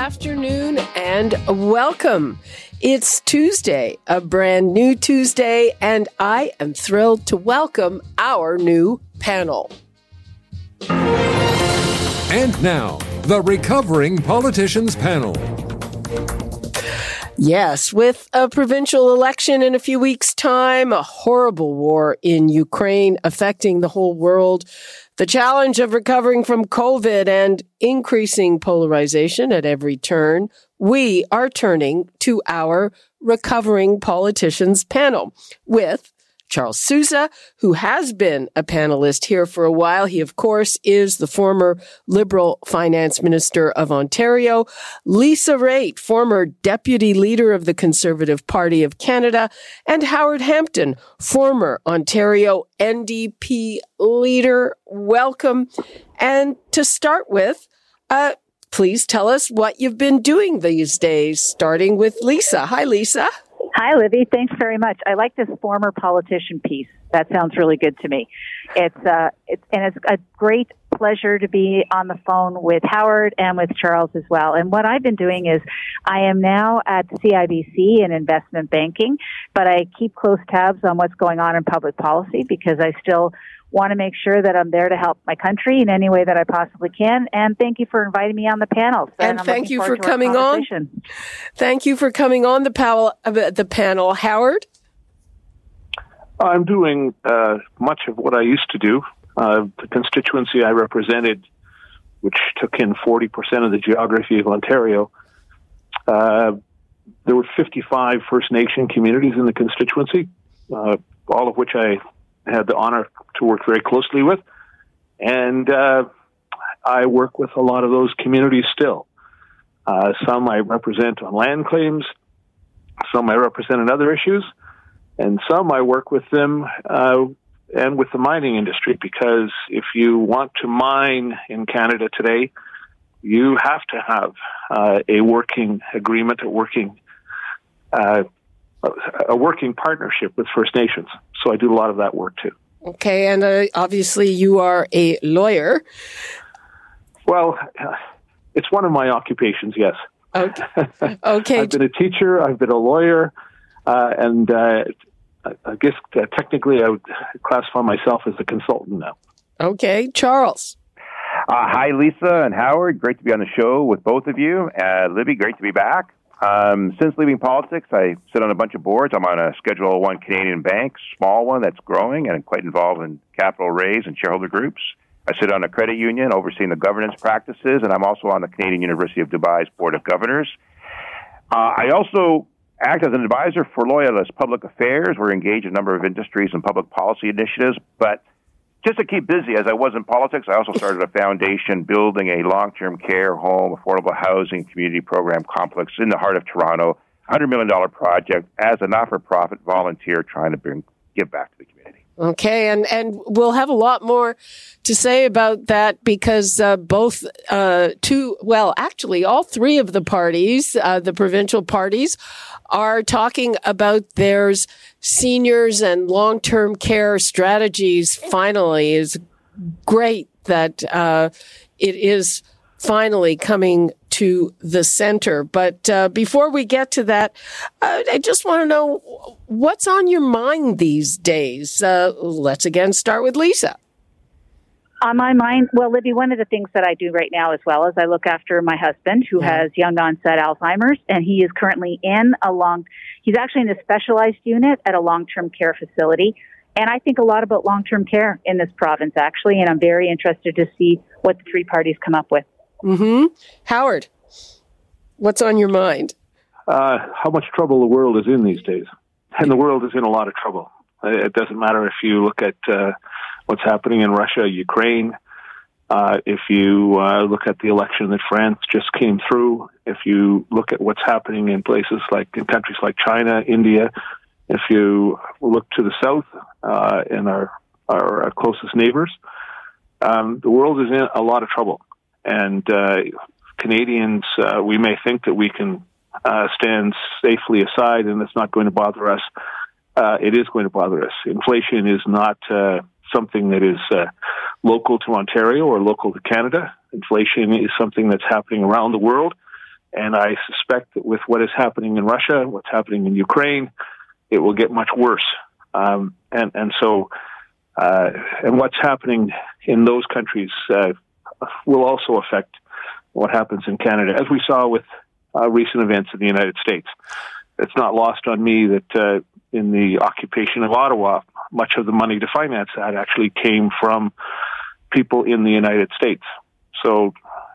afternoon and welcome. It's Tuesday, a brand new Tuesday, and I am thrilled to welcome our new panel. And now, the Recovering Politicians Panel. Yes, with a provincial election in a few weeks' time, a horrible war in Ukraine affecting the whole world, the challenge of recovering from COVID and increasing polarization at every turn, we are turning to our recovering politicians panel with Charles Sousa, who has been a panelist here for a while. He, of course, is the former Liberal Finance Minister of Ontario. Lisa Raitt, former Deputy Leader of the Conservative Party of Canada. And Howard Hampton, former Ontario NDP leader. Welcome. And to start with, uh, please tell us what you've been doing these days, starting with Lisa. Hi, Lisa. Hi, Libby. Thanks very much. I like this former politician piece. That sounds really good to me. It's uh, it's and it's a great pleasure to be on the phone with Howard and with Charles as well. And what I've been doing is I am now at CIBC in investment banking, but I keep close tabs on what's going on in public policy because I still want to make sure that I'm there to help my country in any way that I possibly can. And thank you for inviting me on the panel. So, and, and thank you for coming on. Thank you for coming on the, pal- uh, the panel, Howard. I'm doing uh, much of what I used to do. Uh, the constituency I represented, which took in 40% of the geography of Ontario, uh, there were 55 First Nation communities in the constituency, uh, all of which I had the honor to work very closely with, and uh, I work with a lot of those communities still. Uh, some I represent on land claims, some I represent in other issues, and some I work with them uh, and with the mining industry because if you want to mine in Canada today, you have to have uh, a working agreement, a working uh, a working partnership with First Nations. So I do a lot of that work too. Okay, and uh, obviously you are a lawyer. Well, uh, it's one of my occupations, yes. Okay. okay. I've been a teacher, I've been a lawyer, uh, and uh, I guess uh, technically I would classify myself as a consultant now. Okay, Charles. Uh, hi, Lisa and Howard. Great to be on the show with both of you. Libby, great to be back. Um, since leaving politics, I sit on a bunch of boards. I'm on a Schedule One Canadian bank, small one that's growing and quite involved in capital raise and shareholder groups. I sit on a credit union overseeing the governance practices, and I'm also on the Canadian University of Dubai's Board of Governors. Uh, I also act as an advisor for Loyalist Public Affairs. We're engaged in a number of industries and public policy initiatives, but just to keep busy as I was in politics, I also started a foundation building a long term care home, affordable housing, community program complex in the heart of Toronto. $100 million project as a not for profit volunteer trying to bring, give back to the community. Okay, and and we'll have a lot more to say about that because uh, both uh, two, well, actually, all three of the parties, uh, the provincial parties, are talking about theirs seniors and long term care strategies. Finally, is great that uh, it is finally coming to the center. But uh, before we get to that, uh, I just want to know what's on your mind these days. Uh, let's again start with Lisa. On my mind, well, Libby, one of the things that I do right now as well is I look after my husband who yeah. has young onset Alzheimer's, and he is currently in a long, he's actually in a specialized unit at a long term care facility. And I think a lot about long term care in this province, actually, and I'm very interested to see what the three parties come up with. Hmm. Howard, what's on your mind? Uh, how much trouble the world is in these days, and the world is in a lot of trouble. It doesn't matter if you look at uh, what's happening in Russia, Ukraine, Uh, if you uh, look at the election that France just came through, if you look at what's happening in places like in countries like China, India, if you look to the south uh, in our our uh, closest neighbors, um, the world is in a lot of trouble, and uh, Canadians uh, we may think that we can stand safely aside and it's not going to bother us. it is going to bother us. Inflation is not something that is uh, local to Ontario or local to Canada. Inflation is something that's happening around the world. And I suspect that with what is happening in Russia, what's happening in Ukraine, it will get much worse. Um, and, and so, uh, and what's happening in those countries uh, will also affect what happens in Canada, as we saw with uh, recent events in the United States. It's not lost on me that uh, in the occupation of Ottawa, much of the money to finance that actually came from people in the United States. So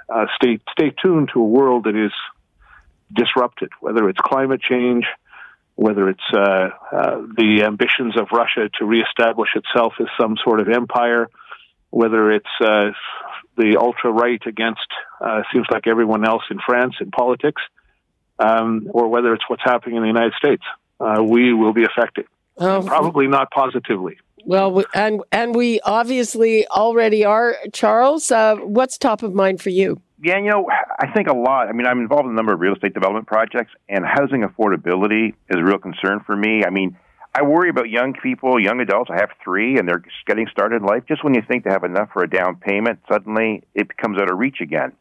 uh, stay stay tuned to a world that is disrupted, whether it's climate change, whether it's uh, uh, the ambitions of Russia to reestablish itself as some sort of empire, whether it's uh, the ultra right against uh, seems like everyone else in France in politics, um, or whether it's what's happening in the United States. Uh, we will be affected. Probably not positively. Well, and and we obviously already are. Charles, uh, what's top of mind for you? Yeah, you know, I think a lot. I mean, I'm involved in a number of real estate development projects, and housing affordability is a real concern for me. I mean, I worry about young people, young adults. I have three, and they're getting started in life. Just when you think they have enough for a down payment, suddenly it becomes out of reach again.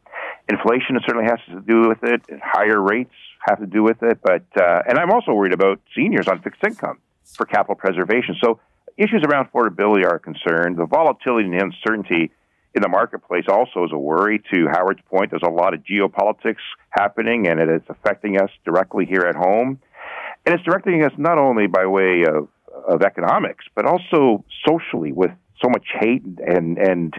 Inflation certainly has to do with it. Higher rates have to do with it. But uh, and I'm also worried about seniors on fixed income for capital preservation. So issues around affordability are a concern. The volatility and the uncertainty in the marketplace also is a worry. To Howard's point, there's a lot of geopolitics happening, and it is affecting us directly here at home. And it's directing us not only by way of, of economics, but also socially with so much hate and and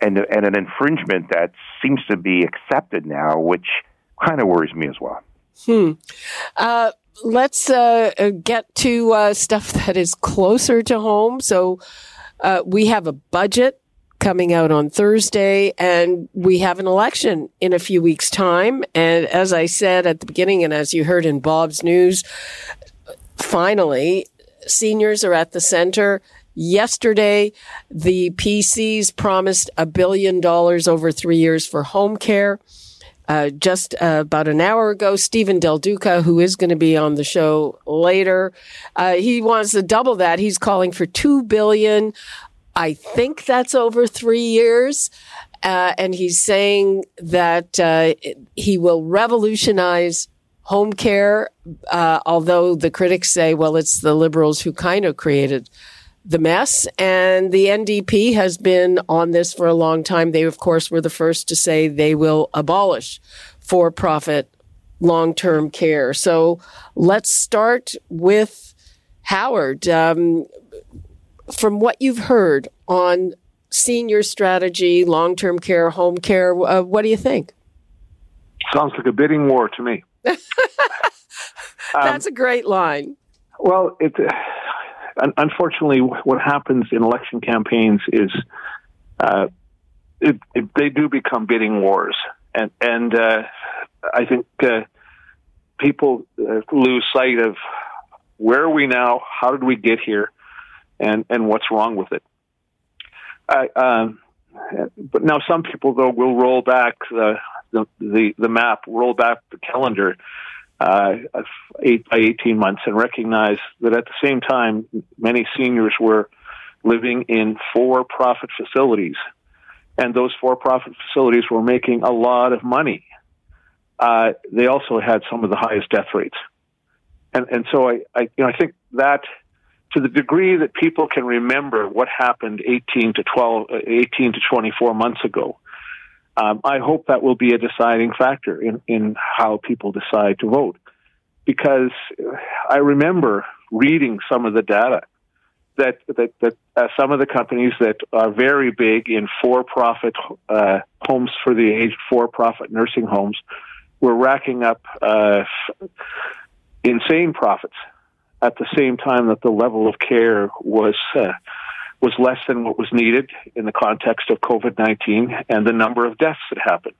and and an infringement that seems to be accepted now, which kind of worries me as well. Hmm. Uh, let's uh, uh, get to uh, stuff that is closer to home. So uh, we have a budget coming out on Thursday, and we have an election in a few weeks' time. And as I said at the beginning, and as you heard in Bob's news, finally, seniors are at the center. Yesterday, the PCs promised a billion dollars over three years for home care. Uh, just uh, about an hour ago, Stephen Del Duca, who is going to be on the show later, uh, he wants to double that. He's calling for two billion. I think that's over three years. Uh, and he's saying that uh, he will revolutionize home care, uh, although the critics say, well, it's the liberals who kind of created the mess. And the NDP has been on this for a long time. They, of course, were the first to say they will abolish for profit long term care. So let's start with Howard. Um, from what you've heard on senior strategy, long term care, home care, uh, what do you think? Sounds like a bidding war to me. That's um, a great line. Well, it, unfortunately, what happens in election campaigns is uh, it, it, they do become bidding wars, and and uh, I think uh, people uh, lose sight of where are we now, how did we get here, and and what's wrong with it. Um, but now some people though will roll back the the the, the map, roll back the calendar uh, eight by 18 months and recognize that at the same time, many seniors were living in for profit facilities. And those for profit facilities were making a lot of money. Uh, they also had some of the highest death rates. And, and so I, I, you know, I think that to the degree that people can remember what happened 18 to 12, uh, 18 to 24 months ago, um, I hope that will be a deciding factor in, in how people decide to vote. Because I remember reading some of the data that that, that uh, some of the companies that are very big in for-profit uh, homes for the aged, for-profit nursing homes, were racking up uh, insane profits at the same time that the level of care was uh, was less than what was needed in the context of COVID 19 and the number of deaths that happened.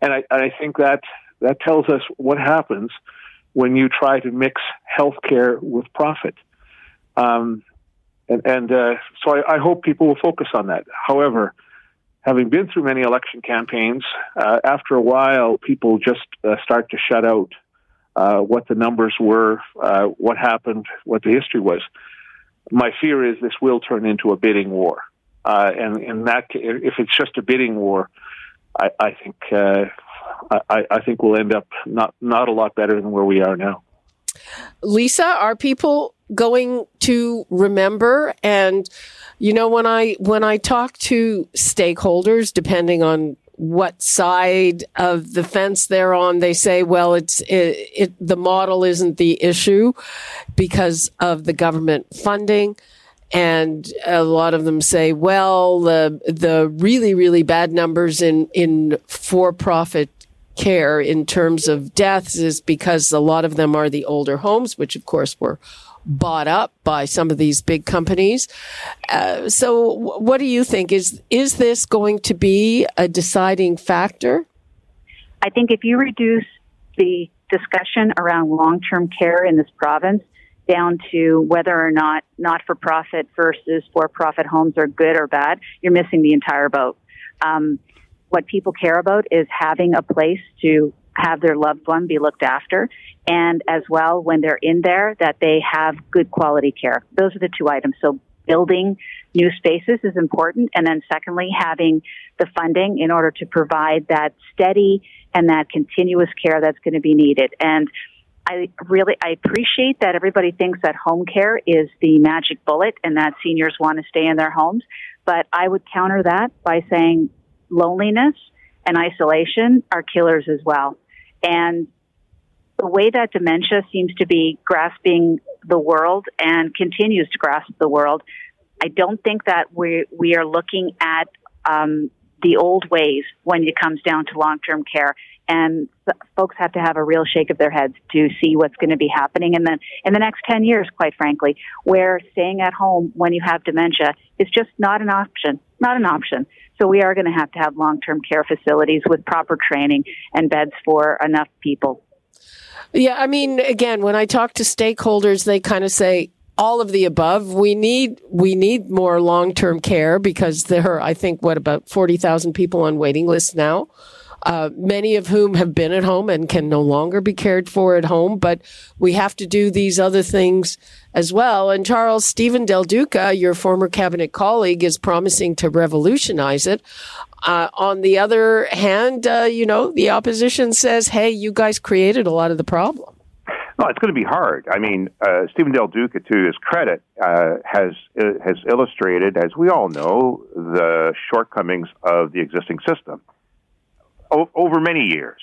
And I, I think that that tells us what happens when you try to mix healthcare with profit. Um, and, and uh, so I, I, hope people will focus on that. However, having been through many election campaigns, uh, after a while, people just uh, start to shut out uh, what the numbers were, uh, what happened, what the history was. My fear is this will turn into a bidding war, uh, and in that, if it's just a bidding war, I, I think I, I think we'll end up not not a lot better than where we are now. Lisa, are people going to remember and you know when i when i talk to stakeholders depending on what side of the fence they're on they say well it's it, it the model isn't the issue because of the government funding. And a lot of them say well the the really really bad numbers in in for profit care in terms of deaths is because a lot of them are the older homes, which of course were bought up by some of these big companies. Uh, so, what do you think? Is is this going to be a deciding factor? I think if you reduce the discussion around long term care in this province down to whether or not not for profit versus for profit homes are good or bad, you're missing the entire boat. Um, what people care about is having a place to have their loved one be looked after and as well when they're in there that they have good quality care. Those are the two items. So building new spaces is important and then secondly having the funding in order to provide that steady and that continuous care that's going to be needed. And I really I appreciate that everybody thinks that home care is the magic bullet and that seniors want to stay in their homes, but I would counter that by saying loneliness and isolation are killers as well. And the way that dementia seems to be grasping the world and continues to grasp the world, I don't think that we we are looking at um, the old ways when it comes down to long term care. And folks have to have a real shake of their heads to see what's going to be happening in the in the next ten years. Quite frankly, where staying at home when you have dementia is just not an option. Not an option. So we are going to have to have long-term care facilities with proper training and beds for enough people. Yeah, I mean, again, when I talk to stakeholders, they kind of say all of the above. We need we need more long-term care because there are, I think, what about forty thousand people on waiting lists now uh, many of whom have been at home and can no longer be cared for at home. But we have to do these other things as well. And Charles Stephen Del Duca, your former cabinet colleague, is promising to revolutionize it. Uh, on the other hand, uh, you know, the opposition says, "Hey, you guys created a lot of the problem." No, it's going to be hard. I mean, uh, Stephen Del Duca, to his credit, uh, has uh, has illustrated, as we all know, the shortcomings of the existing system o- over many years.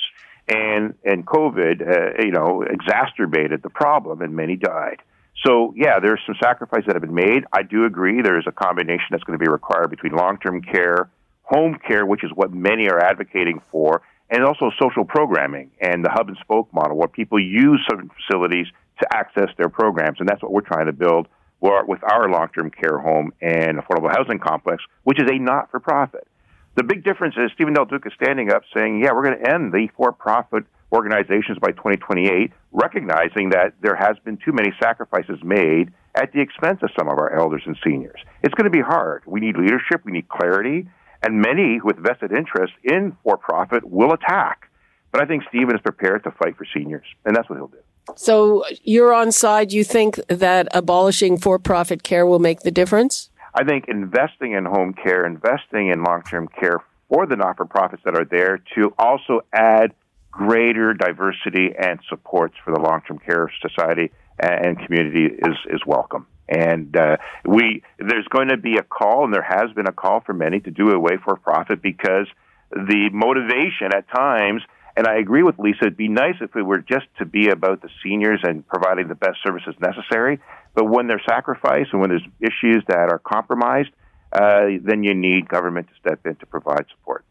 And, and COVID, uh, you know, exacerbated the problem and many died. So, yeah, there's some sacrifices that have been made. I do agree there's a combination that's going to be required between long term care, home care, which is what many are advocating for, and also social programming and the hub and spoke model, where people use certain facilities to access their programs. And that's what we're trying to build with our long term care home and affordable housing complex, which is a not for profit. The big difference is Stephen Del Duca standing up saying, yeah, we're going to end the for profit organizations by 2028, recognizing that there has been too many sacrifices made at the expense of some of our elders and seniors. It's going to be hard. We need leadership, we need clarity, and many with vested interest in for profit will attack. But I think Stephen is prepared to fight for seniors, and that's what he'll do. So you're on side. You think that abolishing for profit care will make the difference? I think investing in home care, investing in long term care for the not for profits that are there to also add greater diversity and supports for the long term care society and community is, is welcome. And uh, we there's going to be a call, and there has been a call for many to do away for profit because the motivation at times and I agree with Lisa. It'd be nice if it were just to be about the seniors and providing the best services necessary. But when they're sacrificed and when there's issues that are compromised, uh, then you need government to step in to provide support.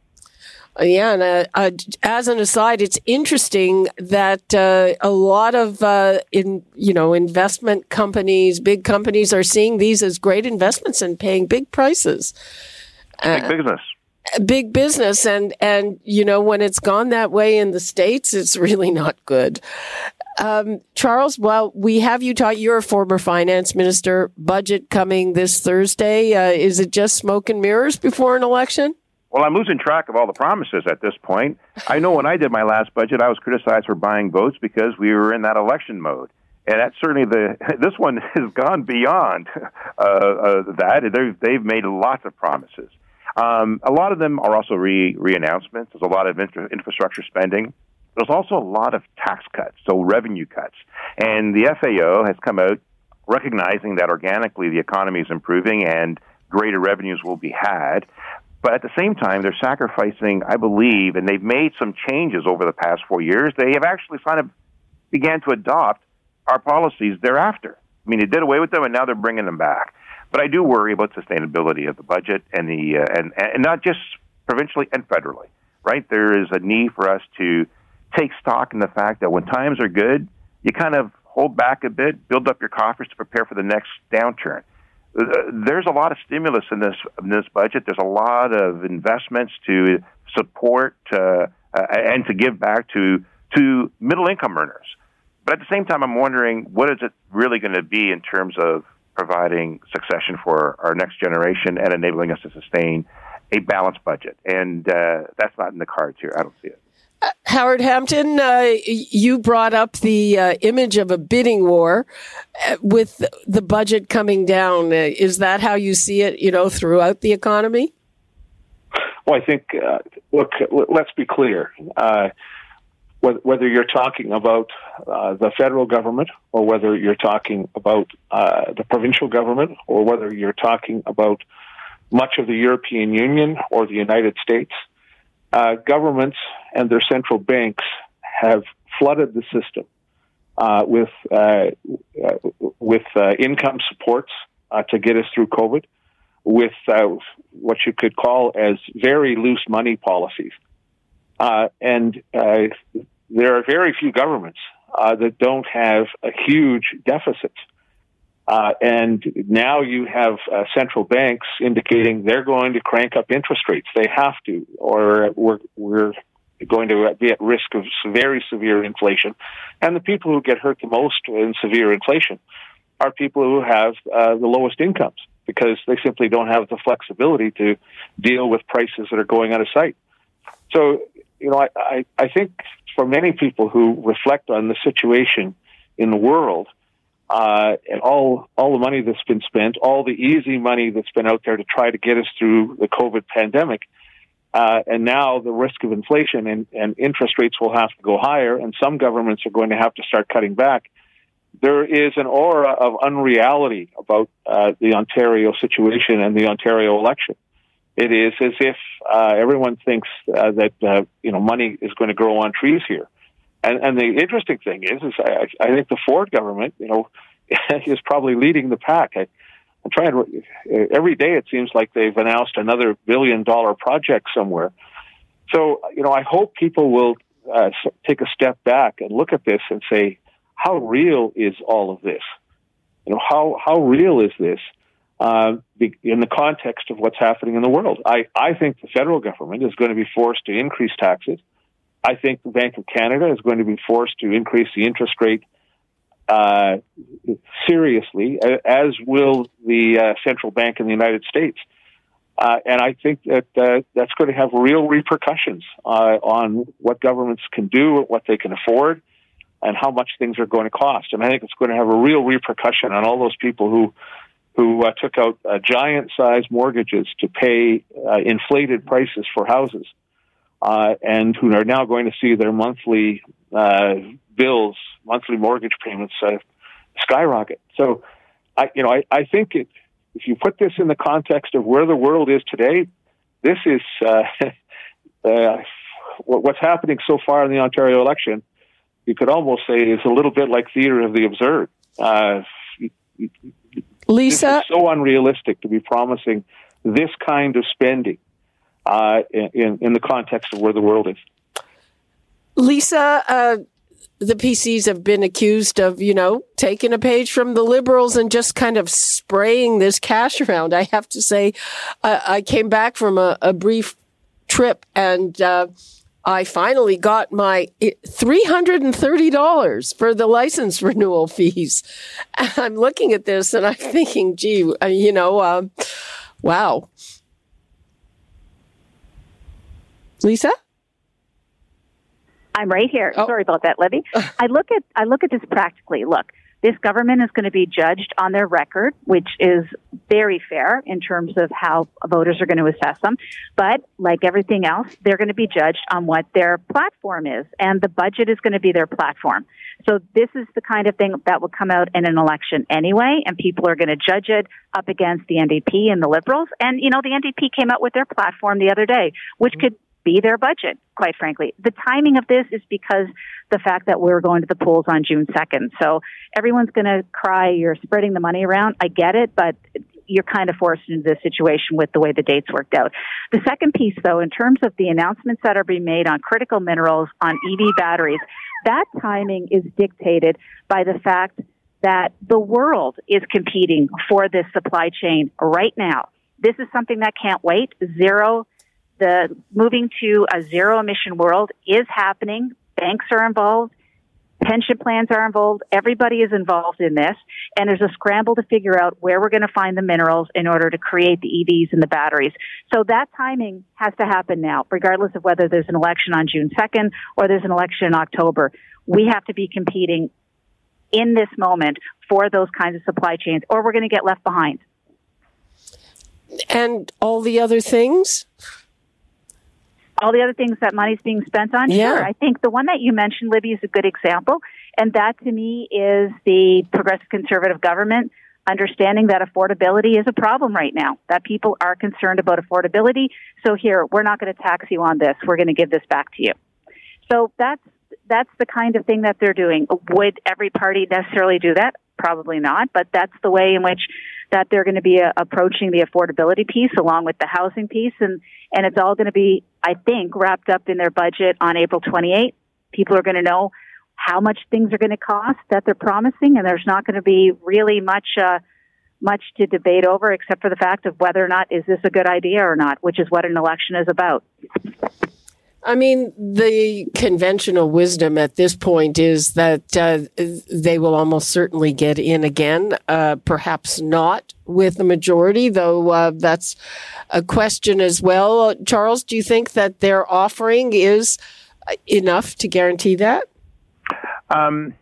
Yeah, and uh, uh, as an aside, it's interesting that uh, a lot of uh, in you know investment companies, big companies, are seeing these as great investments and paying big prices. Big business. Big business, and and you know when it's gone that way in the states, it's really not good. Um, Charles, well, we have you taught. You're a former finance minister. Budget coming this Thursday. Uh, is it just smoke and mirrors before an election? Well, I'm losing track of all the promises at this point. I know when I did my last budget, I was criticized for buying votes because we were in that election mode. And that's certainly the. This one has gone beyond uh, uh, that. They've, they've made lots of promises. Um, a lot of them are also re announcements. There's a lot of infra- infrastructure spending. There's also a lot of tax cuts, so revenue cuts. And the FAO has come out recognizing that organically the economy is improving and greater revenues will be had. But at the same time, they're sacrificing, I believe, and they've made some changes over the past four years. They have actually kind of began to adopt our policies thereafter. I mean, they did away with them, and now they're bringing them back. But I do worry about sustainability of the budget and the uh, and and not just provincially and federally. Right, there is a need for us to take stock in the fact that when times are good, you kind of hold back a bit, build up your coffers to prepare for the next downturn there's a lot of stimulus in this in this budget. There's a lot of investments to support uh, and to give back to to middle income earners. But at the same time, I'm wondering what is it really going to be in terms of providing succession for our next generation and enabling us to sustain a balanced budget. And uh, that's not in the cards here. I don't see it. Howard Hampton, uh, you brought up the uh, image of a bidding war uh, with the budget coming down. Uh, is that how you see it, you know, throughout the economy? Well, I think, uh, look, let's be clear. Uh, whether you're talking about the federal government or whether you're talking about the provincial government or whether you're talking about much of the European Union or the United States, uh, governments and their central banks have flooded the system uh, with uh, uh with income supports to get us through COVID, with what you could call as very loose money policies, and there are very few governments that don't have a huge deficits. Uh, and now you have uh, central banks indicating they're going to crank up interest rates. They have to, or we're, we're going to be at risk of very severe inflation. And the people who get hurt the most in severe inflation are people who have uh, the lowest incomes because they simply don't have the flexibility to deal with prices that are going out of sight. So, you know, I, I, I think for many people who reflect on the situation in the world, uh, and all all the money that's been spent, all the easy money that's been out there to try to get us through the COVID pandemic, uh, and now the risk of inflation and, and interest rates will have to go higher, and some governments are going to have to start cutting back. There is an aura of unreality about uh, the Ontario situation and the Ontario election. It is as if uh, everyone thinks uh, that uh, you know money is going to grow on trees here. And, and the interesting thing is, is I, I think the Ford government, you know, is probably leading the pack. I, I'm trying to, every day it seems like they've announced another billion dollar project somewhere. So, you know, I hope people will uh, take a step back and look at this and say, how real is all of this? You know, how, how real is this uh, in the context of what's happening in the world? I, I think the federal government is going to be forced to increase taxes. I think the Bank of Canada is going to be forced to increase the interest rate uh, seriously, as will the uh, central bank in the United States. Uh, and I think that uh, that's going to have real repercussions uh, on what governments can do, what they can afford, and how much things are going to cost. And I think it's going to have a real repercussion on all those people who who uh, took out giant-sized mortgages to pay inflated prices for houses uh, and who are now going to see their monthly uh, bills, monthly mortgage payments uh, skyrocket. So, I, you know, I, I think it, if you put this in the context of where the world is today, this is uh, uh, what's happening so far in the Ontario election. You could almost say is a little bit like theater of the absurd. Uh, Lisa, is so unrealistic to be promising this kind of spending uh, in, in the context of where the world is. Lisa, uh, the PCs have been accused of, you know, taking a page from the liberals and just kind of spraying this cash around. I have to say, uh, I came back from a, a brief trip and uh, I finally got my $330 for the license renewal fees. And I'm looking at this and I'm thinking, gee, uh, you know, um, wow. Lisa? I'm right here. Oh. Sorry about that, Libby. I look at I look at this practically. Look, this government is going to be judged on their record, which is very fair in terms of how voters are going to assess them. But like everything else, they're going to be judged on what their platform is, and the budget is going to be their platform. So this is the kind of thing that will come out in an election anyway, and people are going to judge it up against the NDP and the Liberals. And you know, the NDP came out with their platform the other day, which mm-hmm. could be their budget, quite frankly. The timing of this is because the fact that we're going to the polls on June 2nd. So everyone's going to cry, you're spreading the money around. I get it, but you're kind of forced into this situation with the way the dates worked out. The second piece, though, in terms of the announcements that are being made on critical minerals, on EV batteries, that timing is dictated by the fact that the world is competing for this supply chain right now. This is something that can't wait. Zero the moving to a zero emission world is happening. Banks are involved. Pension plans are involved. Everybody is involved in this. And there's a scramble to figure out where we're going to find the minerals in order to create the EVs and the batteries. So that timing has to happen now, regardless of whether there's an election on June 2nd or there's an election in October. We have to be competing in this moment for those kinds of supply chains or we're going to get left behind. And all the other things? All the other things that money's being spent on. Yeah. Sure. I think the one that you mentioned, Libby, is a good example. And that to me is the progressive conservative government understanding that affordability is a problem right now, that people are concerned about affordability. So here, we're not going to tax you on this. We're going to give this back to you. So that's, that's the kind of thing that they're doing. Would every party necessarily do that? Probably not, but that's the way in which that they're going to be uh, approaching the affordability piece along with the housing piece and and it's all going to be I think wrapped up in their budget on April 28th. People are going to know how much things are going to cost that they're promising and there's not going to be really much uh, much to debate over except for the fact of whether or not is this a good idea or not, which is what an election is about. I mean, the conventional wisdom at this point is that uh, they will almost certainly get in again, uh, perhaps not with the majority, though uh, that's a question as well. Charles, do you think that their offering is enough to guarantee that? Um,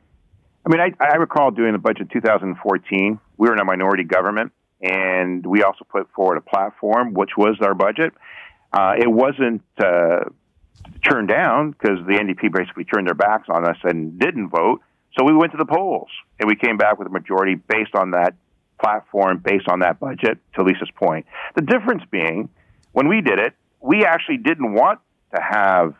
I mean, I, I recall doing the budget 2014. We were in a minority government, and we also put forward a platform, which was our budget. Uh, it wasn't uh, turned down because the NDP basically turned their backs on us and didn't vote. So we went to the polls and we came back with a majority based on that platform, based on that budget, to Lisa's point. The difference being, when we did it, we actually didn't want to have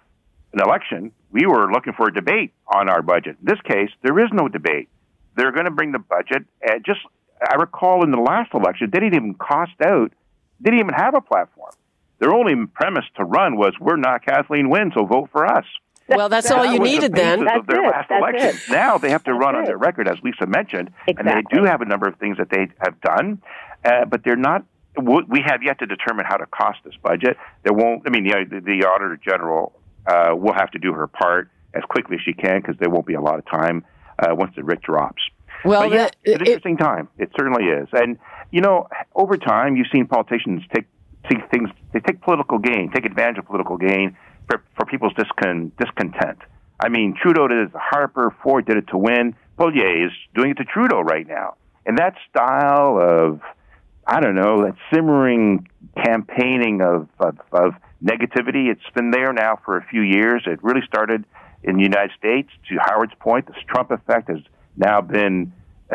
an election. We were looking for a debate on our budget. In this case, there is no debate. They're going to bring the budget. And just, I recall in the last election, they didn't even cost out, they didn't even have a platform. Their only premise to run was, "We're not Kathleen Wynne, so vote for us." Well, that's that all you needed the then. That's of their it. last That's election. it. Now they have to That's run it. on their record, as Lisa mentioned, Exactly. and they do have a number of things that they have done, uh, but they're not. We have yet to determine how to cost this budget. There won't. I mean, the, the Auditor General uh, will have to do her part as quickly as she can because there won't be a lot of time uh, once the writ drops. Well, But yeah, that- it's an it- interesting time. It certainly is. And you know, over time, you've seen politicians take take things. They take political gain, take advantage of political gain for, for people's discon, discontent. I mean, Trudeau did it to Harper. Ford did it to Wynne. Poilievre is doing it to Trudeau right now. And that style of, I don't know, that simmering campaigning of, of, of negativity, it's been there now for a few years. It really started in the United States. To Howard's point, this Trump effect has now been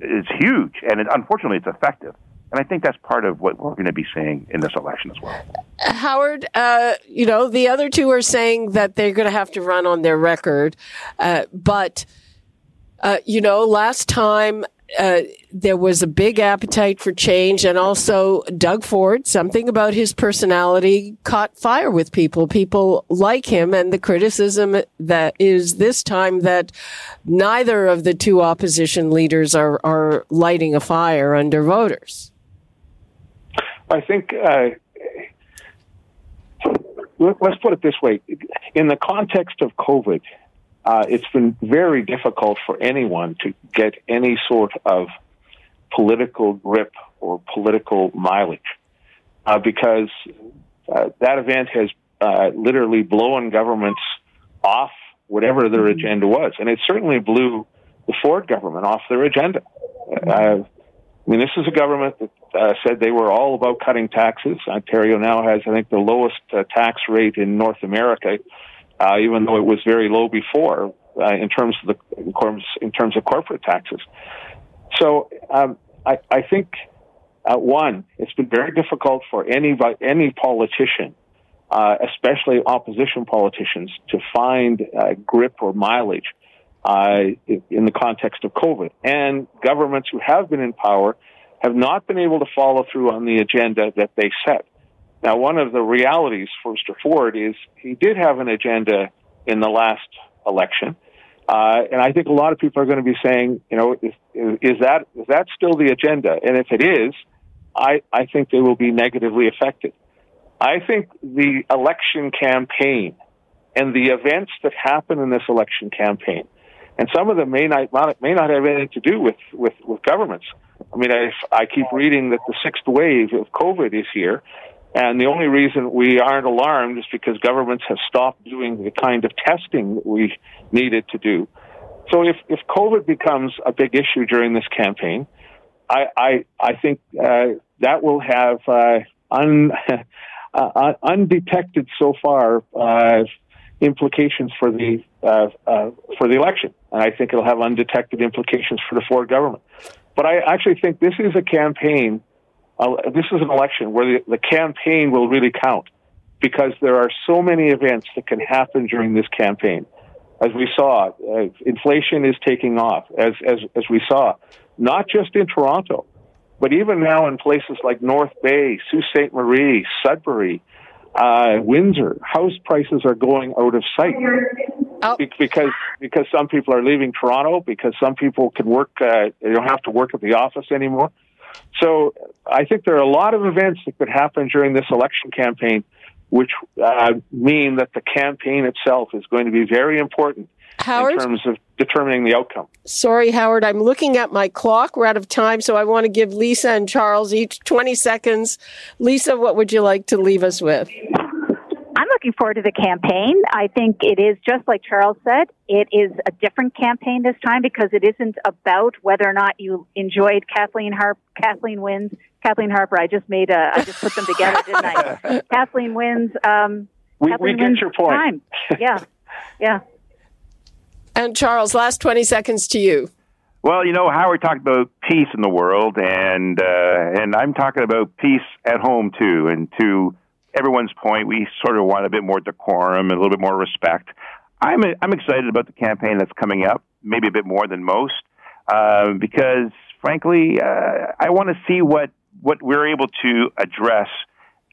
is huge, and it, unfortunately, it's effective. And I think that's part of what we're going to be seeing in this election as well. Howard, uh, you know, the other two are saying that they're going to have to run on their record. Uh, but, uh, you know, last time uh, there was a big appetite for change, and also Doug Ford, something about his personality caught fire with people. People like him, and the criticism that is this time that neither of the two opposition leaders are, are lighting a fire under voters. I think. Uh, let's put it this way. In the context of COVID, uh, it's been very difficult for anyone to get any sort of political grip or political mileage uh, because uh, that event has uh, literally blown governments off whatever their agenda was. And it certainly blew the Ford government off their agenda. Uh, I mean, this is a government that uh, said they were all about cutting taxes. Ontario now has, I think, the lowest tax rate in North America uh, even though it was very low before uh, in terms of the in terms, in terms of corporate taxes. So um, I, I think uh, one, it's been very difficult for any any politician, uh, especially opposition politicians, to find uh, grip or mileage uh, in the context of COVID. And governments who have been in power have not been able to follow through on the agenda that they set. Now, one of the realities for Mr. Ford is he did have an agenda in the last election. Uh, and I think a lot of people are going to be saying, you know, is, is, that is that still the agenda? And if it is, I, I think they will be negatively affected. I think the election campaign and the events that happen in this election campaign, and some of them may not may not have anything to do with with, with governments. I mean, I, I keep reading that the sixth wave of COVID is here, and the only reason we aren't alarmed is because governments have stopped doing the kind of testing that we needed to do. So if, if COVID becomes a big issue during this campaign, I, I, I think uh, that will have uh, un, uh, undetected so far uh, implications for the uh, uh, for the election, and I think it'll have undetected implications for the Ford government. But I actually think this is a campaign uh, this is an election where the, the campaign will really count because there are so many events that can happen during this campaign. As we saw, uh, inflation is taking off, as, as, as we saw, not just in Toronto, but even now in places like North Bay, Sault Ste. Marie, Sudbury, uh, Windsor, house prices are going out of sight. Oh. Because because some people are leaving Toronto, because some people can work, uh, they don't have to work at the office anymore. So I think there are a lot of events that could happen during this election campaign, which uh, mean that the campaign itself is going to be very important Howard? in terms of determining the outcome. Sorry, Howard, I'm looking at my clock. We're out of time, so I want to give Lisa and Charles each 20 seconds. Lisa, what would you like to leave us with? I'm looking forward to the campaign. I think it is just like Charles said, it is a different campaign this time because it isn't about whether or not you enjoyed Kathleen Harp Kathleen Wynne's. Kathleen Harper, I just made a I just put them together, didn't I? Kathleen Wynne's um we, Kathleen we get wins your point. Time. Yeah. Yeah. And Charles, last 20 seconds to you. Well, you know, Howard talked about peace in the world, and uh, and I'm talking about peace at home too. And to everyone's point, we sort of want a bit more decorum and a little bit more respect. I'm I'm excited about the campaign that's coming up, maybe a bit more than most, uh, because frankly, uh, I want to see what what we're able to address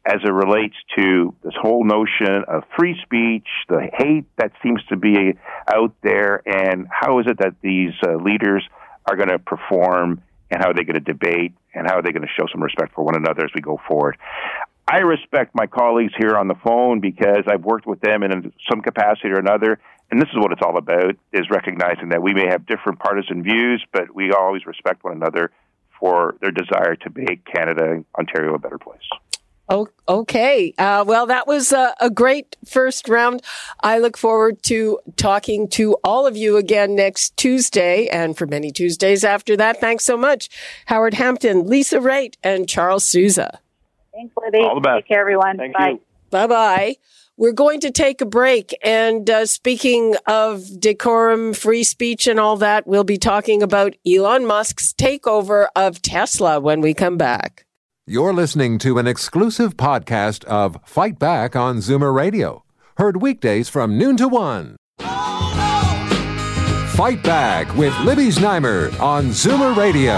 as it relates to this whole notion of free speech, the hate that seems to be out there, and how is it that these uh, leaders are going to perform, and how are they going to debate, and how are they going to show some respect for one another as we go forward. I respect my colleagues here on the phone because I've worked with them in some capacity or another, and this is what it's all about: is recognizing that we may have different partisan views, but we always respect one another for their desire to make Canada Ontario a better place. Oh, okay. Uh, well, that was a, a, great first round. I look forward to talking to all of you again next Tuesday and for many Tuesdays after that. Thanks so much, Howard Hampton, Lisa Raitt, and Charles Sousa. Thanks, Libby. All the best. Take care, everyone. Thank Bye. You. Bye bye. We're going to take a break. And uh, speaking of decorum, free speech, and all that, we'll be talking about Elon Musk's takeover of Tesla when we come back. You're listening to an exclusive podcast of Fight Back on Zoomer Radio, heard weekdays from noon to one. Oh, no. Fight Back with Libby Znaimer on Zoomer Radio.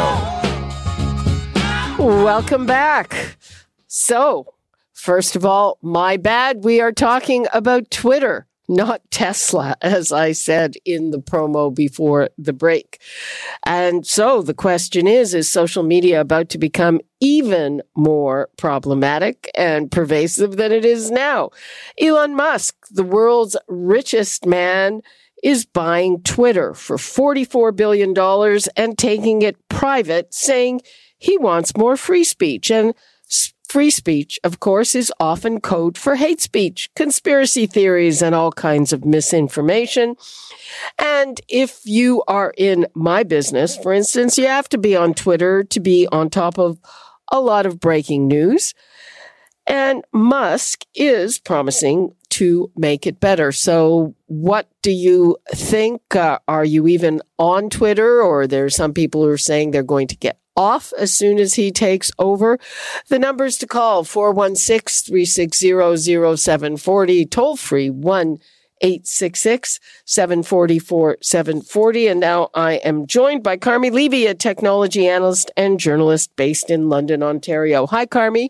Welcome back. So, first of all, my bad. We are talking about Twitter not Tesla, as I said in the promo before the break. And so the question is, is social media about to become even more problematic and pervasive than it is now? Elon Musk, the world's richest man, is buying Twitter for $44 billion and taking it private, saying he wants more free speech. And Free speech, of course, is often code for hate speech, conspiracy theories, and all kinds of misinformation. And if you are in my business, for instance, you have to be on Twitter to be on top of a lot of breaking news. And Musk is promising to make it better. So, what do you think? Uh, are you even on Twitter? Or there's some people who are saying they're going to get off as soon as he takes over. The numbers to call 416 360 0740, toll free 1 866 744 740. And now I am joined by Carmi Levy, a technology analyst and journalist based in London, Ontario. Hi, Carmi.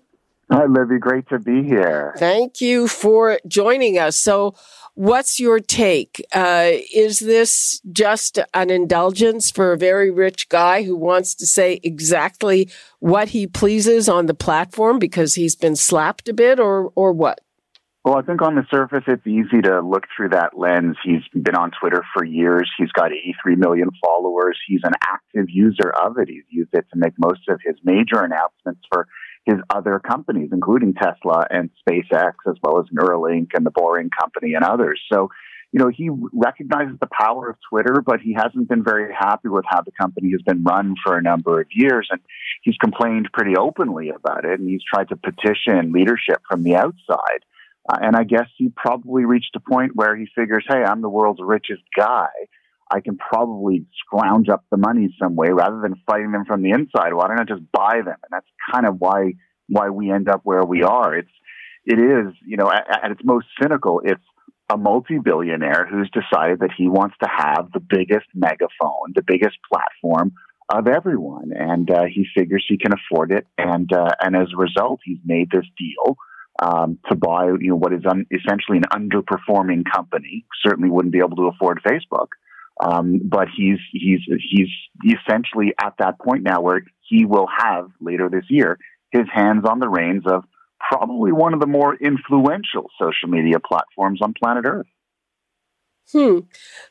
Hi, Libby. Great to be here. Thank you for joining us. So, What's your take? Uh, is this just an indulgence for a very rich guy who wants to say exactly what he pleases on the platform because he's been slapped a bit, or or what? Well, I think on the surface, it's easy to look through that lens. He's been on Twitter for years. He's got 83 million followers. He's an active user of it. He's used it to make most of his major announcements for his other companies, including Tesla and SpaceX, as well as Neuralink and the Boring Company and others. So, you know, he recognizes the power of Twitter, but he hasn't been very happy with how the company has been run for a number of years. And he's complained pretty openly about it. And he's tried to petition leadership from the outside. Uh, and I guess he probably reached a point where he figures, hey, I'm the world's richest guy. I can probably scrounge up the money some way rather than fighting them from the inside. Why don't I just buy them? And that's kind of why why we end up where we are. It's it is you know at, at its most cynical. It's a multi-billionaire who's decided that he wants to have the biggest megaphone, the biggest platform of everyone, and uh, he figures he can afford it. And uh, and as a result, he's made this deal. Um, to buy, you know, what is un- essentially an underperforming company. Certainly wouldn't be able to afford Facebook, um, but he's he's he's essentially at that point now where he will have later this year his hands on the reins of probably one of the more influential social media platforms on planet Earth. Hmm.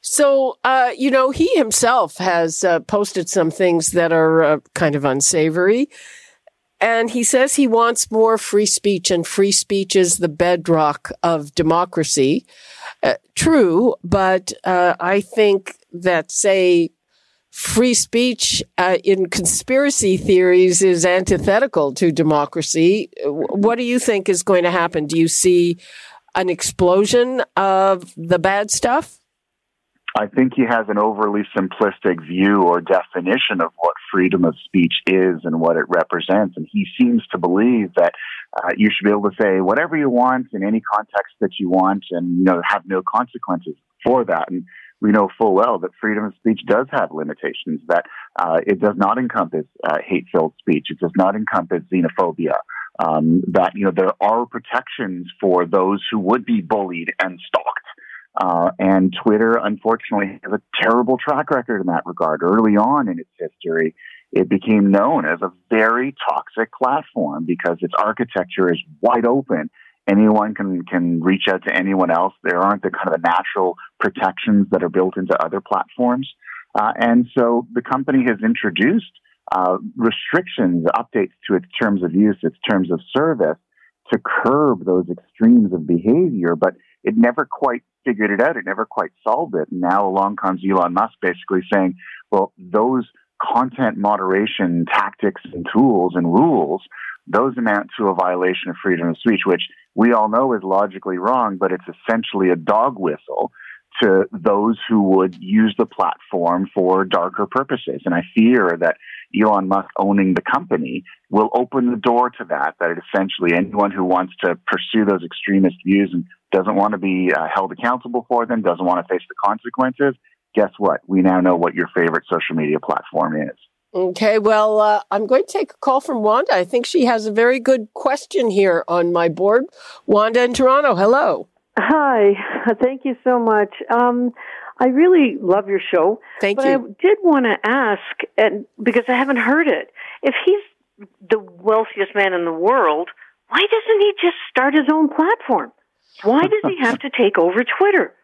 So, uh, you know, he himself has uh, posted some things that are uh, kind of unsavory. And he says he wants more free speech, and free speech is the bedrock of democracy. Uh, true, but uh, I think that, say, free speech uh, in conspiracy theories is antithetical to democracy. What do you think is going to happen? Do you see an explosion of the bad stuff? I think he has an overly simplistic view or definition of what freedom of speech is and what it represents. And he seems to believe that uh, you should be able to say whatever you want in any context that you want and, you know, have no consequences for that. And we know full well that freedom of speech does have limitations, that uh, it does not encompass uh, hate filled speech, it does not encompass xenophobia. Um, that you know there are protections for those who would be bullied and stalked, uh, and Twitter unfortunately has a terrible track record in that regard. Early on in its history, it became known as a very toxic platform because its architecture is wide open anyone can can reach out to anyone else. There aren't the kind of the natural protections that are built into other platforms, uh, and so the company has introduced uh, restrictions, updates to its terms of use, its terms of service, to curb those extremes of behavior. But it never quite figured it out. It never quite solved it. Now along comes Elon Musk, basically saying, "Well, those." Content moderation tactics and tools and rules those amount to a violation of freedom of speech, which we all know is logically wrong, but it's essentially a dog whistle to those who would use the platform for darker purposes. And I fear that Elon Musk owning the company will open the door to that, that essentially anyone who wants to pursue those extremist views and doesn't want to be uh, held accountable for them, doesn't want to face the consequences, guess what? We now know what your favorite social media platform is. Okay, well, uh, I'm going to take a call from Wanda. I think she has a very good question here on my board. Wanda in Toronto, hello. Hi, thank you so much. Um, I really love your show. Thank but you. I did want to ask, and because I haven't heard it, if he's the wealthiest man in the world, why doesn't he just start his own platform? Why does he have to take over Twitter?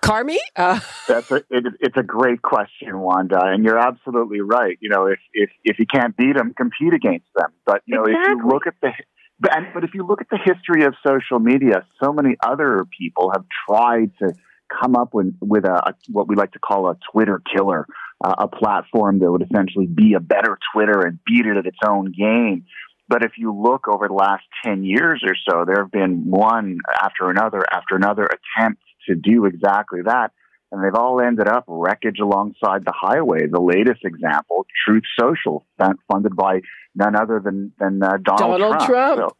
Carmi? Uh, That's a, it, it's a great question, Wanda, and you're absolutely right. You know, if if if you can't beat them, compete against them. But you know, if you look at the but, but if you look at the history of social media, so many other people have tried to come up with with a, a what we like to call a Twitter killer, uh, a platform that would essentially be a better Twitter and beat it at its own game. But if you look over the last 10 years or so, there have been one after another after another attempts to do exactly that. And they've all ended up wreckage alongside the highway. The latest example, Truth Social, fun- funded by none other than, than uh, Donald, Donald Trump. So,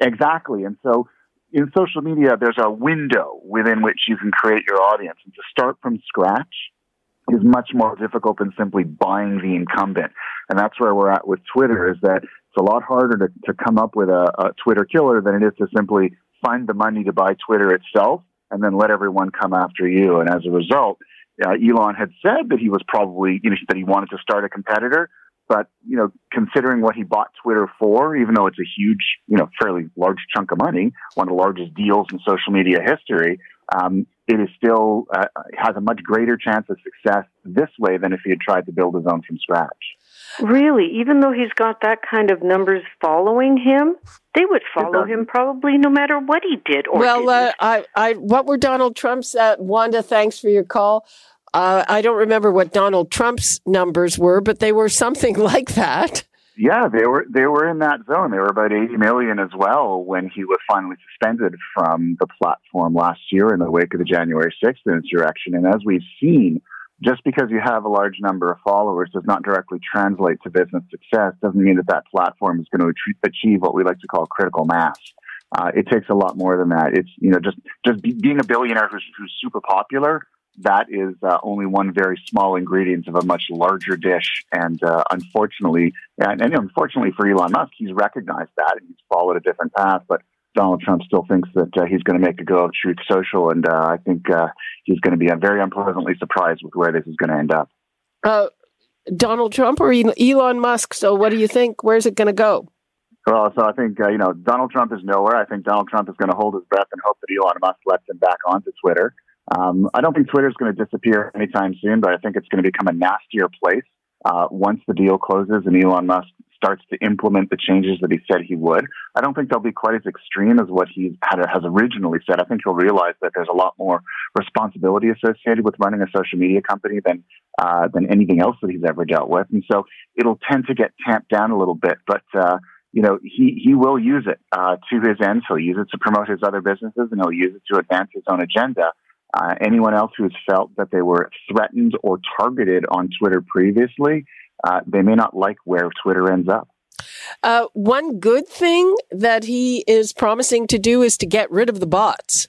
exactly. And so in social media, there's a window within which you can create your audience. And to start from scratch is much more difficult than simply buying the incumbent. And that's where we're at with Twitter is that it's a lot harder to, to come up with a, a Twitter killer than it is to simply find the money to buy Twitter itself and then let everyone come after you. And as a result, uh, Elon had said that he was probably, you know, that he wanted to start a competitor. But, you know, considering what he bought Twitter for, even though it's a huge, you know, fairly large chunk of money, one of the largest deals in social media history, um, it is still uh, has a much greater chance of success this way than if he had tried to build his own from scratch. Really, even though he's got that kind of numbers following him, they would follow him probably no matter what he did or well, didn't. uh, I, I, what were Donald Trump's? Uh, Wanda, thanks for your call. Uh, I don't remember what Donald Trump's numbers were, but they were something like that. Yeah, they were they were in that zone. They were about 80 million as well when he was finally suspended from the platform last year in the wake of the January 6th insurrection. And as we've seen, just because you have a large number of followers does not directly translate to business success. Doesn't mean that that platform is going to achieve what we like to call critical mass. Uh, it takes a lot more than that. It's you know just just be, being a billionaire who's who's super popular. That is uh, only one very small ingredient of a much larger dish. And uh, unfortunately, and, and unfortunately for Elon Musk, he's recognized that and he's followed a different path. But Donald Trump still thinks that uh, he's going to make a go of Truth Social, and uh, I think uh, he's going to be uh, very unpleasantly surprised with where this is going to end up. Uh, Donald Trump or Elon Musk? So, what do you think? Where's it going to go? Well, so I think uh, you know Donald Trump is nowhere. I think Donald Trump is going to hold his breath and hope that Elon Musk lets him back onto Twitter. Um, I don't think Twitter is going to disappear anytime soon, but I think it's going to become a nastier place uh, once the deal closes and Elon Musk starts to implement the changes that he said he would. I don't think they'll be quite as extreme as what he had, has originally said. I think he'll realize that there's a lot more responsibility associated with running a social media company than uh, than anything else that he's ever dealt with, and so it'll tend to get tamped down a little bit, but. Uh, you know, he, he will use it uh, to his ends. He'll use it to promote his other businesses and he'll use it to advance his own agenda. Uh, anyone else who has felt that they were threatened or targeted on Twitter previously, uh, they may not like where Twitter ends up. Uh, one good thing that he is promising to do is to get rid of the bots.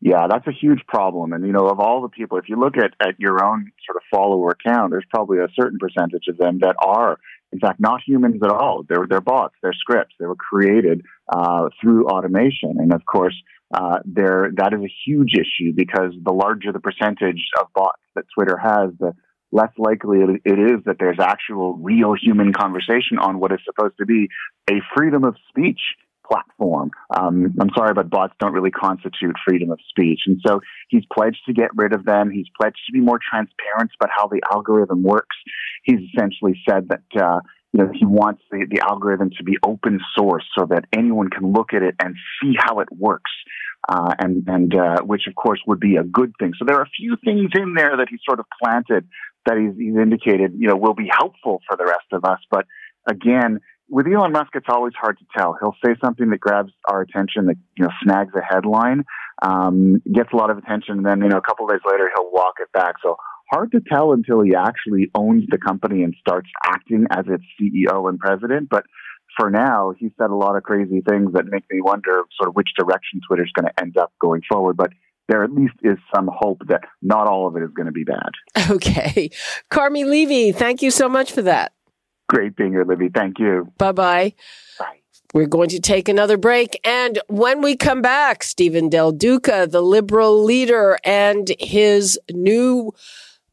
Yeah, that's a huge problem. And, you know, of all the people, if you look at, at your own sort of follower account, there's probably a certain percentage of them that are, in fact, not humans at all. They're, they're bots, they're scripts. They were created uh, through automation. And, of course, uh, there that is a huge issue because the larger the percentage of bots that Twitter has, the less likely it is that there's actual real human conversation on what is supposed to be a freedom of speech platform. Um, I'm sorry, but bots don't really constitute freedom of speech. And so he's pledged to get rid of them. He's pledged to be more transparent about how the algorithm works. He's essentially said that, uh, you know, he wants the, the algorithm to be open source so that anyone can look at it and see how it works. Uh, and and uh, which of course would be a good thing. So there are a few things in there that he's sort of planted that he's, he's indicated, you know, will be helpful for the rest of us. But again, with Elon Musk, it's always hard to tell. He'll say something that grabs our attention, that you know snags a headline, um, gets a lot of attention, and then you know a couple of days later he'll walk it back. So hard to tell until he actually owns the company and starts acting as its CEO and president. But for now, he said a lot of crazy things that make me wonder sort of which direction Twitter's going to end up going forward. But there at least is some hope that not all of it is going to be bad. Okay. Carmi Levy, thank you so much for that. Great being here, Libby. Thank you. Bye-bye. Bye. We're going to take another break. And when we come back, Stephen Del Duca, the liberal leader, and his new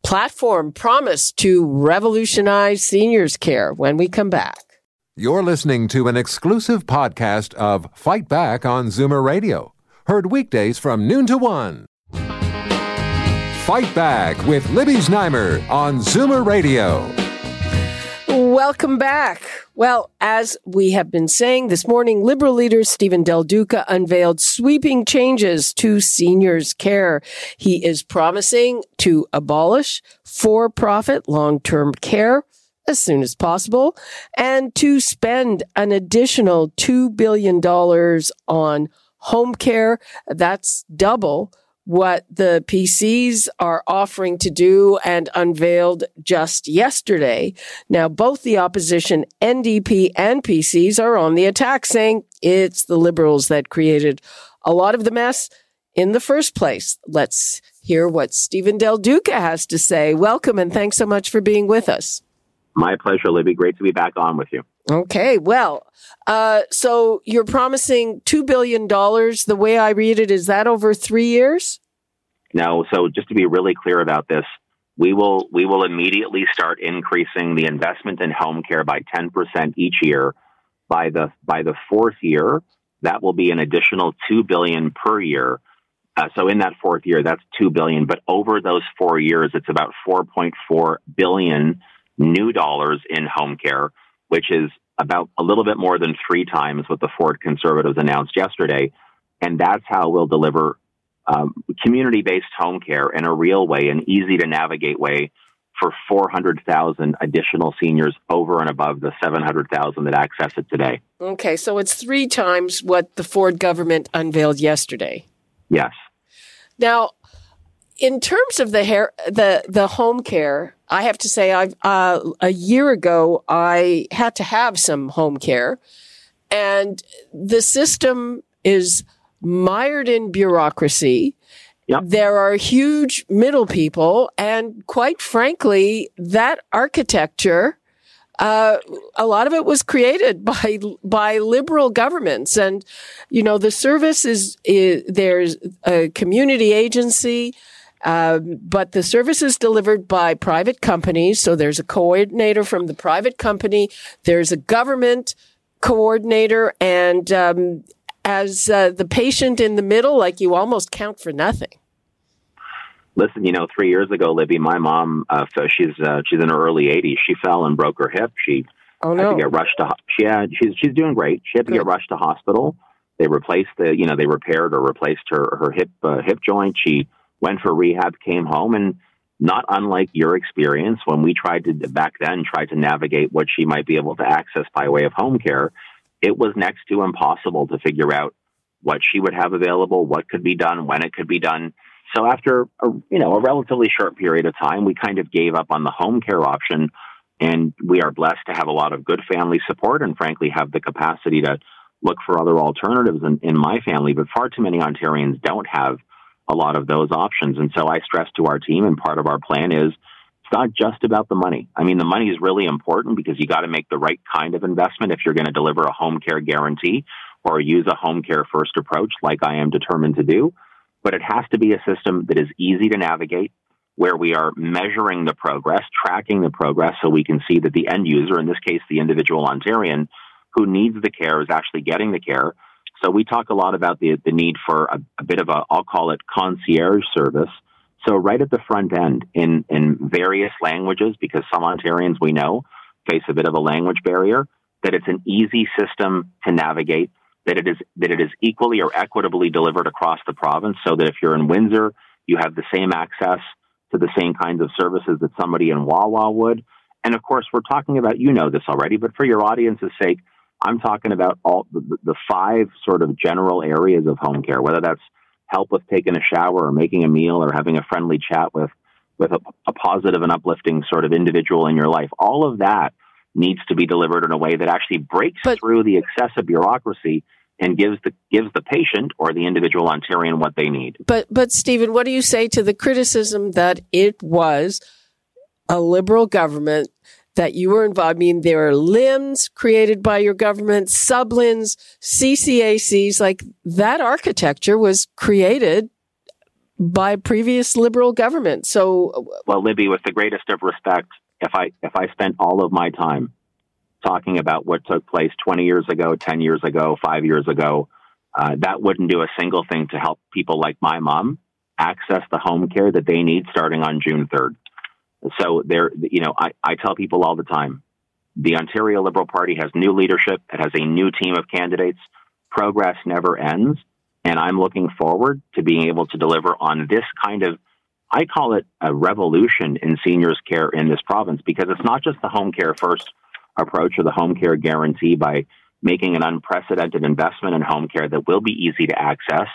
platform promise to revolutionize seniors care when we come back. You're listening to an exclusive podcast of Fight Back on Zoomer Radio, heard weekdays from noon to one. Fight Back with Libby Znaimer on Zoomer Radio. Welcome back. Well, as we have been saying this morning, Liberal leader Stephen Del Duca unveiled sweeping changes to seniors' care. He is promising to abolish for profit long term care as soon as possible and to spend an additional $2 billion on home care. That's double what the PCs are offering to do and unveiled just yesterday. Now, both the opposition NDP and PCs are on the attack saying it's the liberals that created a lot of the mess in the first place. Let's hear what Stephen Del Duca has to say. Welcome and thanks so much for being with us. My pleasure, Libby. Great to be back on with you. Okay, well, uh, so you're promising $2 billion. The way I read it, is that over three years? No, so just to be really clear about this, we will we will immediately start increasing the investment in home care by 10% each year. By the by the fourth year, that will be an additional 2 billion per year. Uh, so in that fourth year, that's 2 billion, but over those 4 years, it's about 4.4 billion new dollars in home care, which is about a little bit more than 3 times what the Ford conservatives announced yesterday. And that's how we'll deliver um, community based home care in a real way, an easy to navigate way for 400,000 additional seniors over and above the 700,000 that access it today. Okay, so it's three times what the Ford government unveiled yesterday. Yes. Now, in terms of the hair, the the home care, I have to say, I uh, a year ago I had to have some home care, and the system is mired in bureaucracy. Yep. There are huge middle people, and quite frankly, that architecture, uh, a lot of it was created by by liberal governments, and you know the service is, is there's a community agency. Um, but the service is delivered by private companies. So there's a coordinator from the private company. There's a government coordinator and, um, as uh, the patient in the middle, like you almost count for nothing. Listen, you know, three years ago, Libby, my mom, uh, she's uh, she's in her early 80s. She fell and broke her hip. She oh, no. had to get rushed to. She had, she's she's doing great. She had to Good. get rushed to hospital. They replaced the, you know, they repaired or replaced her her hip uh, hip joint. She went for rehab, came home, and not unlike your experience when we tried to back then tried to navigate what she might be able to access by way of home care it was next to impossible to figure out what she would have available, what could be done, when it could be done. So after a, you know a relatively short period of time, we kind of gave up on the home care option, and we are blessed to have a lot of good family support, and frankly have the capacity to look for other alternatives in, in my family. But far too many Ontarians don't have a lot of those options, and so I stress to our team, and part of our plan is it's not just about the money. I mean, the money is really important because you got to make the right kind of investment if you're going to deliver a home care guarantee or use a home care first approach like I am determined to do. But it has to be a system that is easy to navigate, where we are measuring the progress, tracking the progress so we can see that the end user, in this case, the individual Ontarian who needs the care is actually getting the care. So we talk a lot about the, the need for a, a bit of a, I'll call it concierge service so right at the front end in, in various languages, because some Ontarians we know face a bit of a language barrier, that it's an easy system to navigate, that it is that it is equally or equitably delivered across the province, so that if you're in Windsor, you have the same access to the same kinds of services that somebody in Wawa would. And of course, we're talking about you know this already, but for your audience's sake, I'm talking about all the, the five sort of general areas of home care, whether that's help with taking a shower or making a meal or having a friendly chat with with a, a, positive and uplifting sort of individual in your life. All of that needs to be delivered in a way that actually breaks But- through the excessive bureaucracy and gives the gives the patient or the individual Ontarian what they need. But but Stephen, what do you say to the criticism that it was a liberal government that you were involved? I mean, there are LHINs created by your government, sub-LHINs, CCACs, like that architecture was created by previous liberal government. So, well, Libby, with the greatest of respect, if I if I spent all of my time talking about what took place 20 years ago, 10 years ago, five years ago, uh, that wouldn't do a single thing to help people like my mom access the home care that they need starting on June 3rd. So there, you know, I, I tell people all the time, the Ontario Liberal Party has new leadership. It has a new team of candidates. Progress never ends. And I'm looking forward to being able to deliver on this kind of, I call it a revolution in seniors care in this province because it's not just the home care first approach or the home care guarantee by making an unprecedented investment in home care that will be easy to access.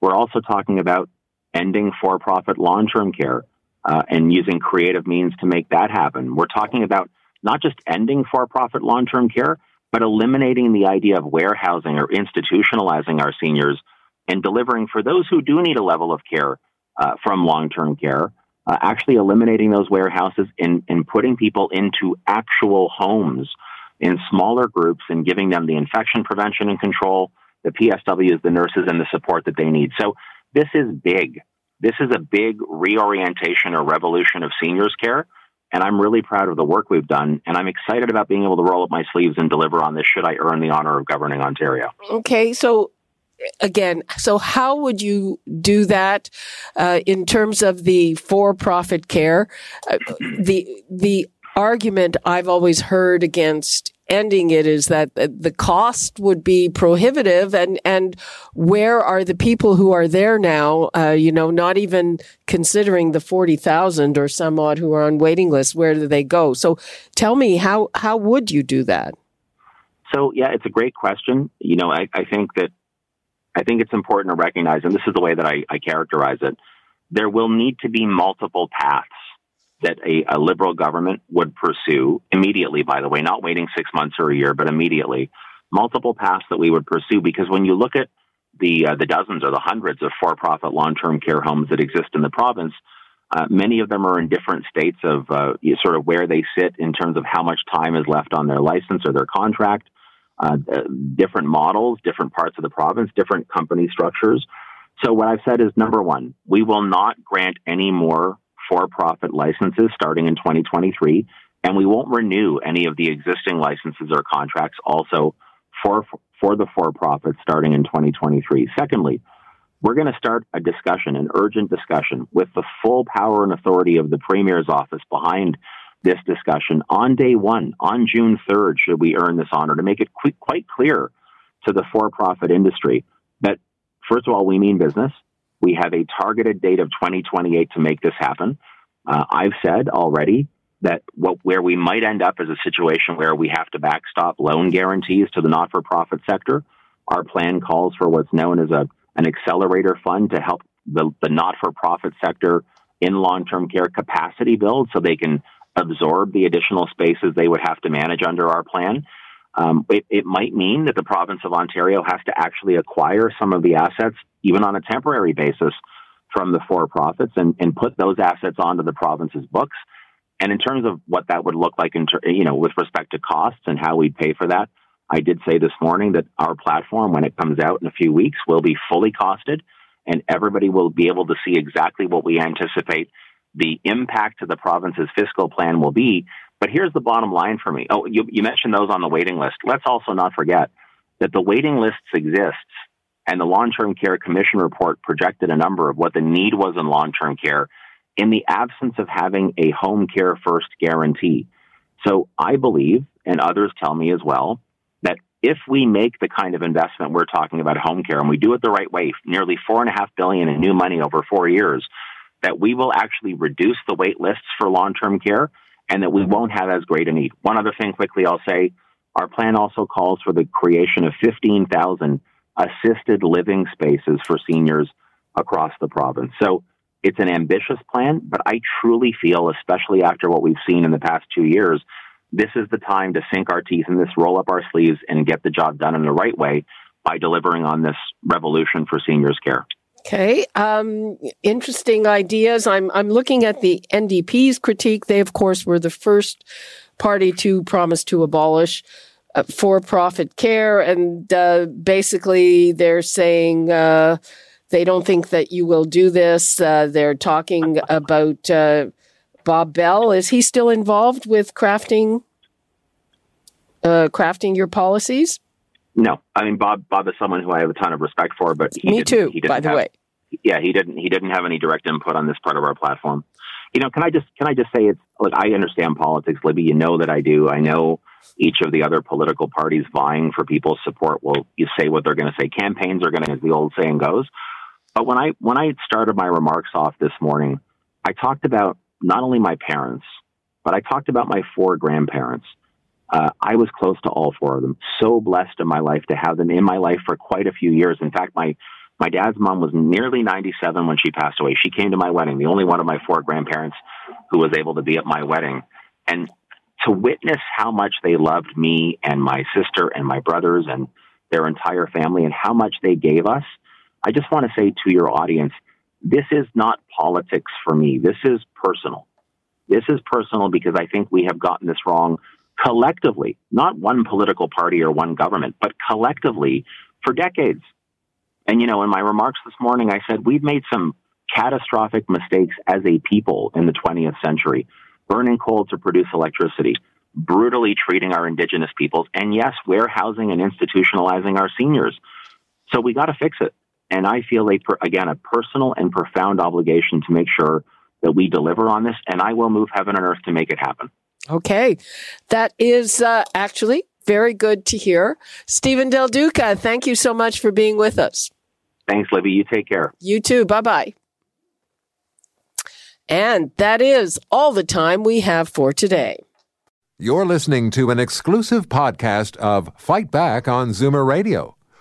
We're also talking about ending for profit long term care uh, and using creative means to make that happen. We're talking about not just ending for profit long term care, but eliminating the idea of warehousing or institutionalizing our seniors and delivering for those who do need a level of care uh, from long term care uh, actually eliminating those warehouses and, and putting people into actual homes in smaller groups and giving them the infection prevention and control, the PSWs, the nurses, and the support that they need. So this is big. This is a big reorientation or revolution of seniors care. And I'm really proud of the work we've done. And I'm excited about being able to roll up my sleeves and deliver on this should I earn the honor of governing Ontario. Okay. So again, so how would you do that uh, in terms of the for-profit care? Uh, the the argument I've always heard against ending it is that the cost would be prohibitive. And and where are the people who are there now uh, you know not even considering the 40,000 or some odd who are on waiting lists where do they go? So tell me how how would you do that? So yeah it's a great question. You know I, I think that I think it's important to recognize, and this is the way that I, I characterize it, there will need to be multiple paths that a, a, liberal government would pursue immediately, by the way, not waiting six months or a year, but immediately. Multiple paths that we would pursue because when you look at the, uh, the dozens or the hundreds of for profit long term care homes that exist in the province, uh, many of them are in different states of uh, sort of where they sit in terms of how much time is left on their license or their contract uh, different models, different parts of the province, different company structures. So what I've said is number one, we will not grant any more for-profit licenses starting in 2023, and we won't renew any of the existing licenses or contracts also for for the for-profit starting in 2023. Secondly, we're going to start a discussion, an urgent discussion, with the full power and authority of the Premier's office behind this discussion on day one, on June 3rd, should we earn this honor, to make it qu- quite clear to the for profit industry that, first of all, we mean business. We have a targeted date of 2028 to make this happen. Uh, I've said already that what, where we might end up is a situation where we have to backstop loan guarantees to the not for profit sector. Our plan calls for what's known as a, an accelerator fund to help the, the not for profit sector in long term care capacity build so they can absorb the additional spaces they would have to manage under our plan. Um, it, it, might mean that the province of Ontario has to actually acquire some of the assets, even on a temporary basis, from the for profits and, and put those assets onto the province's books. And in terms of what that would look like, in ter- you know, with respect to costs and how we'd pay for that, I did say this morning that our platform, when it comes out in a few weeks, will be fully costed, and everybody will be able to see exactly what we anticipate the impact to the province's fiscal plan will be. But here's the bottom line for me. Oh, you, you mentioned those on the waiting list. Let's also not forget that the waiting lists exist and the long-term care commission report projected a number of what the need was in long-term care in the absence of having a home care first guarantee. So I believe, and others tell me as well, that if we make the kind of investment we're talking about home care and we do it the right way, nearly four and a half billion in new money over four years, that we will actually reduce the wait lists for long term care and that we won't have as great a need. One other thing quickly I'll say our plan also calls for the creation of 15,000 assisted living spaces for seniors across the province. So it's an ambitious plan, but I truly feel, especially after what we've seen in the past two years, this is the time to sink our teeth in this, roll up our sleeves, and get the job done in the right way by delivering on this revolution for seniors care. Okay, um, interesting ideas. I'm I'm looking at the NDP's critique. They, of course, were the first party to promise to abolish uh, for-profit care, and uh, basically they're saying uh, they don't think that you will do this. Uh, they're talking about uh, Bob Bell. Is he still involved with crafting uh, crafting your policies? No, I mean Bob. Bob is someone who I have a ton of respect for, but me too. by the have, way, yeah, he didn't. He didn't have any direct input on this part of our platform. You know, can I just can I just say it's like I understand politics, Libby. You know that I do. I know each of the other political parties vying for people's support will you say what they're going to say. Campaigns are going to, as the old saying goes. But when I when I started my remarks off this morning, I talked about not only my parents, but I talked about my four grandparents uh, I was close to all four of them. So blessed in my life to have them in my life for quite a few years. In fact, my my dad's mom was nearly 97 when she passed away. She came to my wedding, the only one of my four grandparents who was able to be at my wedding. And to witness how much they loved me and my sister and my brothers and their entire family and how much they gave us, I just want to say to your audience, this is not politics for me. This is personal. This is personal because I think we have gotten this wrong collectively, not one political party or one government, but collectively for decades. And, you know, in my remarks this morning, I said we've made some catastrophic mistakes as a people in the 20th century, burning coal to produce electricity, brutally treating our indigenous peoples, and yes, warehousing and institutionalizing our seniors. So we got to fix it. And I feel a, again, a personal and profound obligation to make sure that we deliver on this, and I will move heaven and earth to make it happen. Okay. That is uh, actually very good to hear. Stephen Del Duca, thank you so much for being with us. Thanks, Libby. You take care. You too. Bye bye. And that is all the time we have for today. You're listening to an exclusive podcast of Fight Back on Zoomer Radio